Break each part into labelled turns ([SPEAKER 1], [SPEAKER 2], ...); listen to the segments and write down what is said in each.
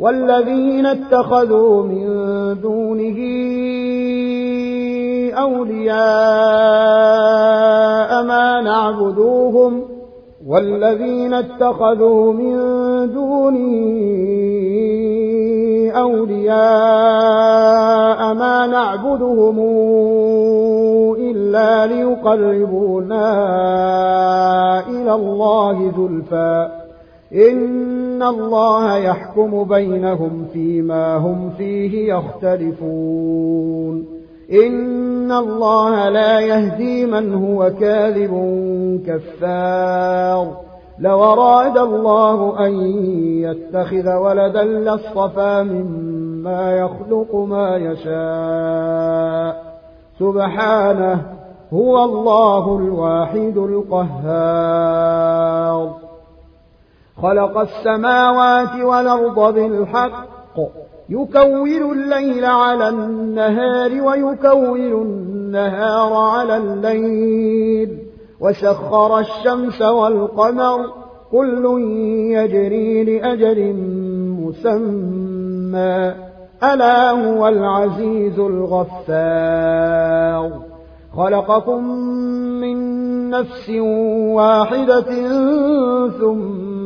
[SPEAKER 1] والذين اتخذوا من دونه أولياء ما نعبدوهم والذين اتخذوا من دونه أولياء ما نعبدهم إلا ليقربونا إلى الله زلفى. إن الله يحكم بينهم فيما هم فيه يختلفون إن الله لا يهدي من هو كاذب كفار لو أراد الله أن يتخذ ولدا لاصطفى مما يخلق ما يشاء سبحانه هو الله الواحد القهار خلق السماوات والأرض بالحق. يكور الليل على النهار ويكور النهار على الليل. وسخر الشمس والقمر. كل يجري لأجل مسمى. ألا هو العزيز الغفار. خلقكم من نفس واحدة ثم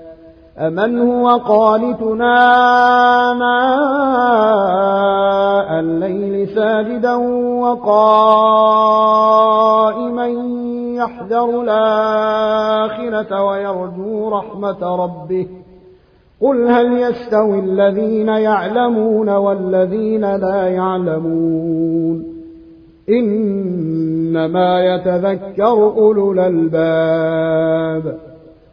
[SPEAKER 1] أمن هو قانتنا ماء الليل ساجدا وقائما يحذر الآخرة ويرجو رحمة ربه قل هل يستوي الذين يعلمون والذين لا يعلمون إنما يتذكر أولو الألباب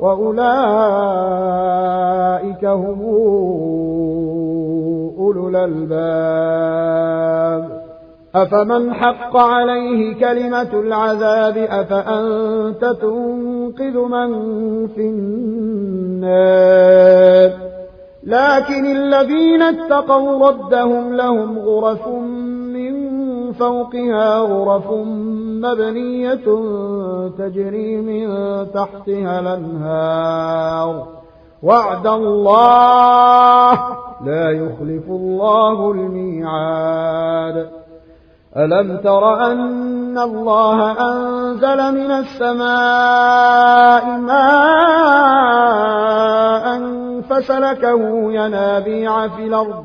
[SPEAKER 1] وأولئك هم أولو الألباب. أفمن حق عليه كلمة العذاب أفأنت تنقذ من في النار؟ لكن الذين اتقوا ربهم لهم غرف فوقها غرف مبنية تجري من تحتها الأنهار. وعد الله لا يخلف الله الميعاد. ألم تر أن الله أنزل من السماء ماء فسلكه ينابيع في الأرض.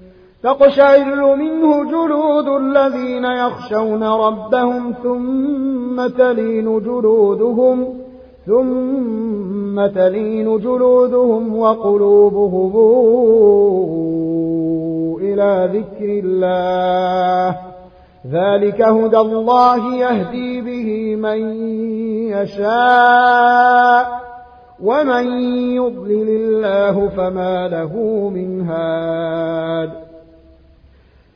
[SPEAKER 1] تقشعر منه جلود الذين يخشون ربهم ثم تلين جلودهم ثم تلين جلودهم وقلوبهم إلى ذكر الله. ذلك هدى الله يهدي به من يشاء ومن يضلل الله فما له من هاد.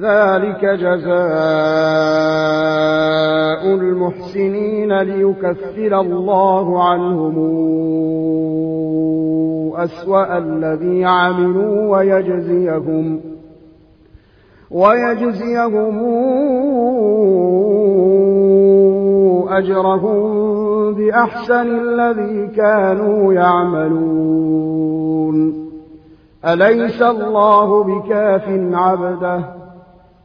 [SPEAKER 1] ذلك جزاء المحسنين ليكفر الله عنهم أسوأ الذي عملوا ويجزيهم ويجزيهم أجرهم بأحسن الذي كانوا يعملون. أليس الله بكاف عبده؟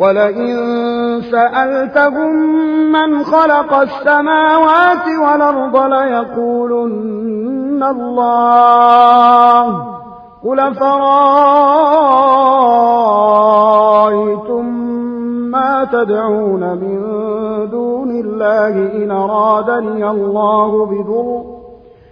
[SPEAKER 1] ولئن سألتهم من خلق السماوات والأرض ليقولن الله قل فرأيتم ما تدعون من دون الله إن أرادني الله بضر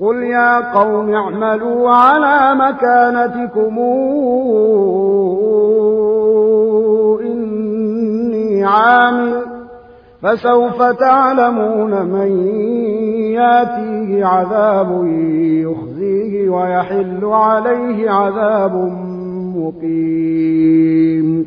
[SPEAKER 1] قل يا قوم اعملوا على مكانتكم إني عامل فسوف تعلمون من ياتيه عذاب يخزيه ويحل عليه عذاب مقيم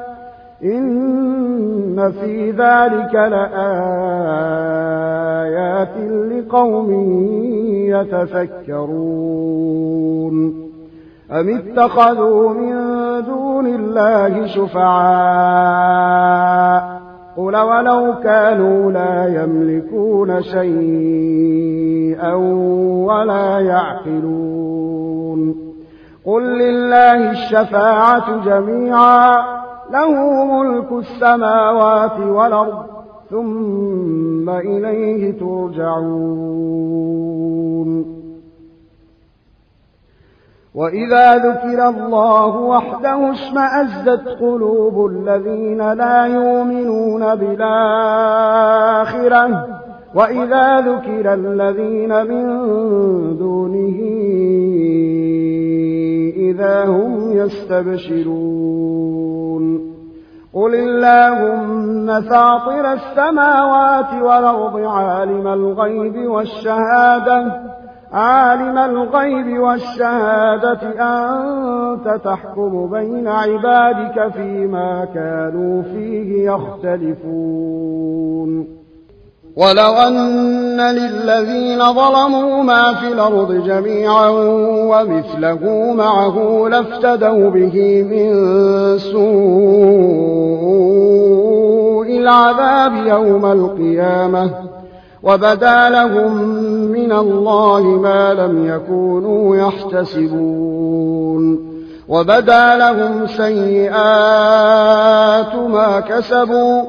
[SPEAKER 1] إن في ذلك لآيات لقوم يتفكرون أم اتخذوا من دون الله شفعاء قل ولو كانوا لا يملكون شيئا ولا يعقلون قل لله الشفاعة جميعا له ملك السماوات والأرض ثم إليه ترجعون. وإذا ذكر الله وحده اشمأزت قلوب الذين لا يؤمنون بالآخرة. وإذا ذكر الذين من دونه إذا هم يستبشرون. قل اللهم فاطر السماوات والأرض عالم الغيب والشهادة عالم الغيب والشهادة أنت تحكم بين عبادك فيما كانوا فيه يختلفون. ولو أن للذين ظلموا ما في الأرض جميعا ومثله معه لافتدوا به من سوء العذاب يوم القيامة وبدا لهم من الله ما لم يكونوا يحتسبون وبدا لهم سيئات ما كسبوا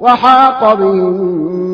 [SPEAKER 1] وحاق بهم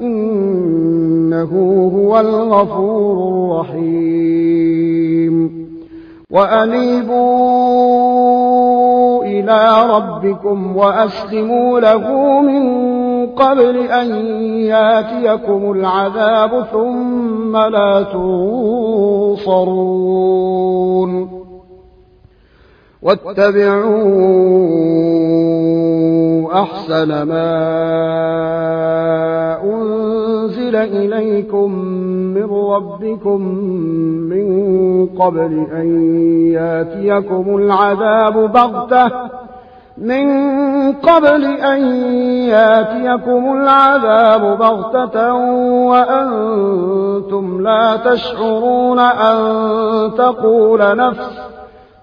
[SPEAKER 1] إنه هو الغفور الرحيم. وأنيبوا إلى ربكم وأسلموا له من قبل أن ياتيكم العذاب ثم لا تنصرون. واتبعوا أحسن ما أنزل إليكم من ربكم من قبل أن ياتيكم العذاب بغتة. من قبل أن ياتيكم العذاب بغتة وأنتم لا تشعرون أن تقول نفس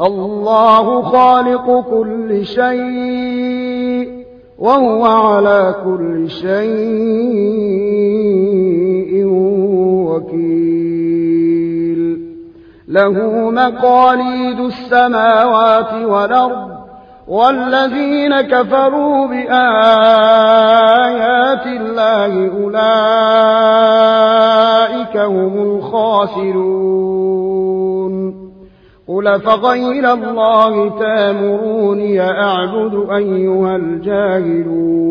[SPEAKER 1] الله خالق كل شيء وهو على كل شيء وكيل. له مقاليد السماوات والأرض والذين كفروا بآيات الله أولئك هم الخاسرون. قل فغير الله تامروني أعبد أيها الجاهلون.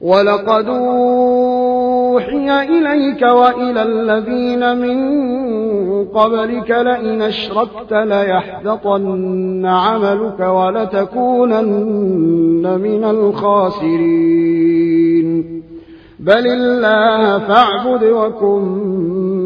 [SPEAKER 1] ولقد أوحي إليك وإلى الذين من قبلك لئن أشركت ليحبطن عملك ولتكونن من الخاسرين. بل الله فاعبد وكن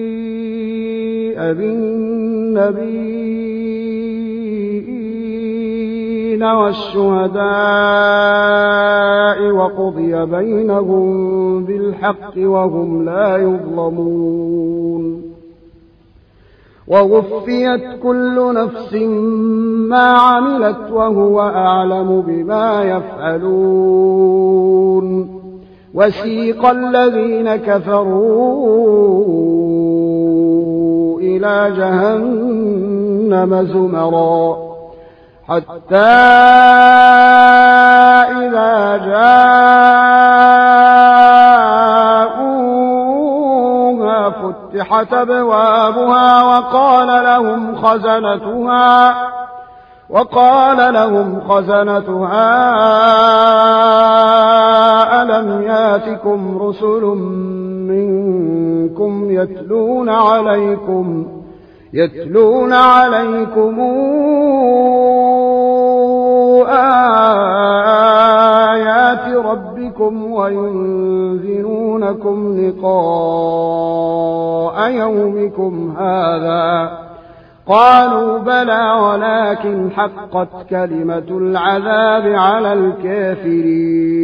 [SPEAKER 1] بالنبيين والشهداء وقضي بينهم بالحق وهم لا يظلمون ووفيت كل نفس ما عملت وهو أعلم بما يفعلون وسيق الذين كفروا إلى جهنم زمرا. حتى إذا جاءوها فتحت أبوابها وقال لهم خزنتها وقال لهم خزنتها ألم ياتكم رسل منكم يتلون عليكم يتلون عليكم آيات ربكم وينذرونكم لقاء يومكم هذا. قالوا بلى ولكن حقت كلمة العذاب على الكافرين.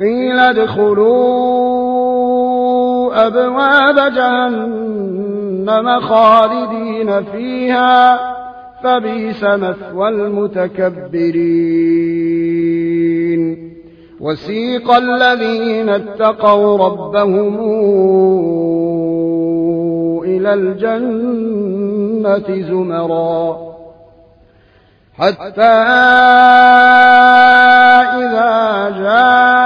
[SPEAKER 1] قيل ادخلوا أبواب جهنم خالدين فيها فبئس مثوى المتكبرين. وسيق الذين اتقوا ربهم إلى الجنة زمرا. حتى إذا جاءوها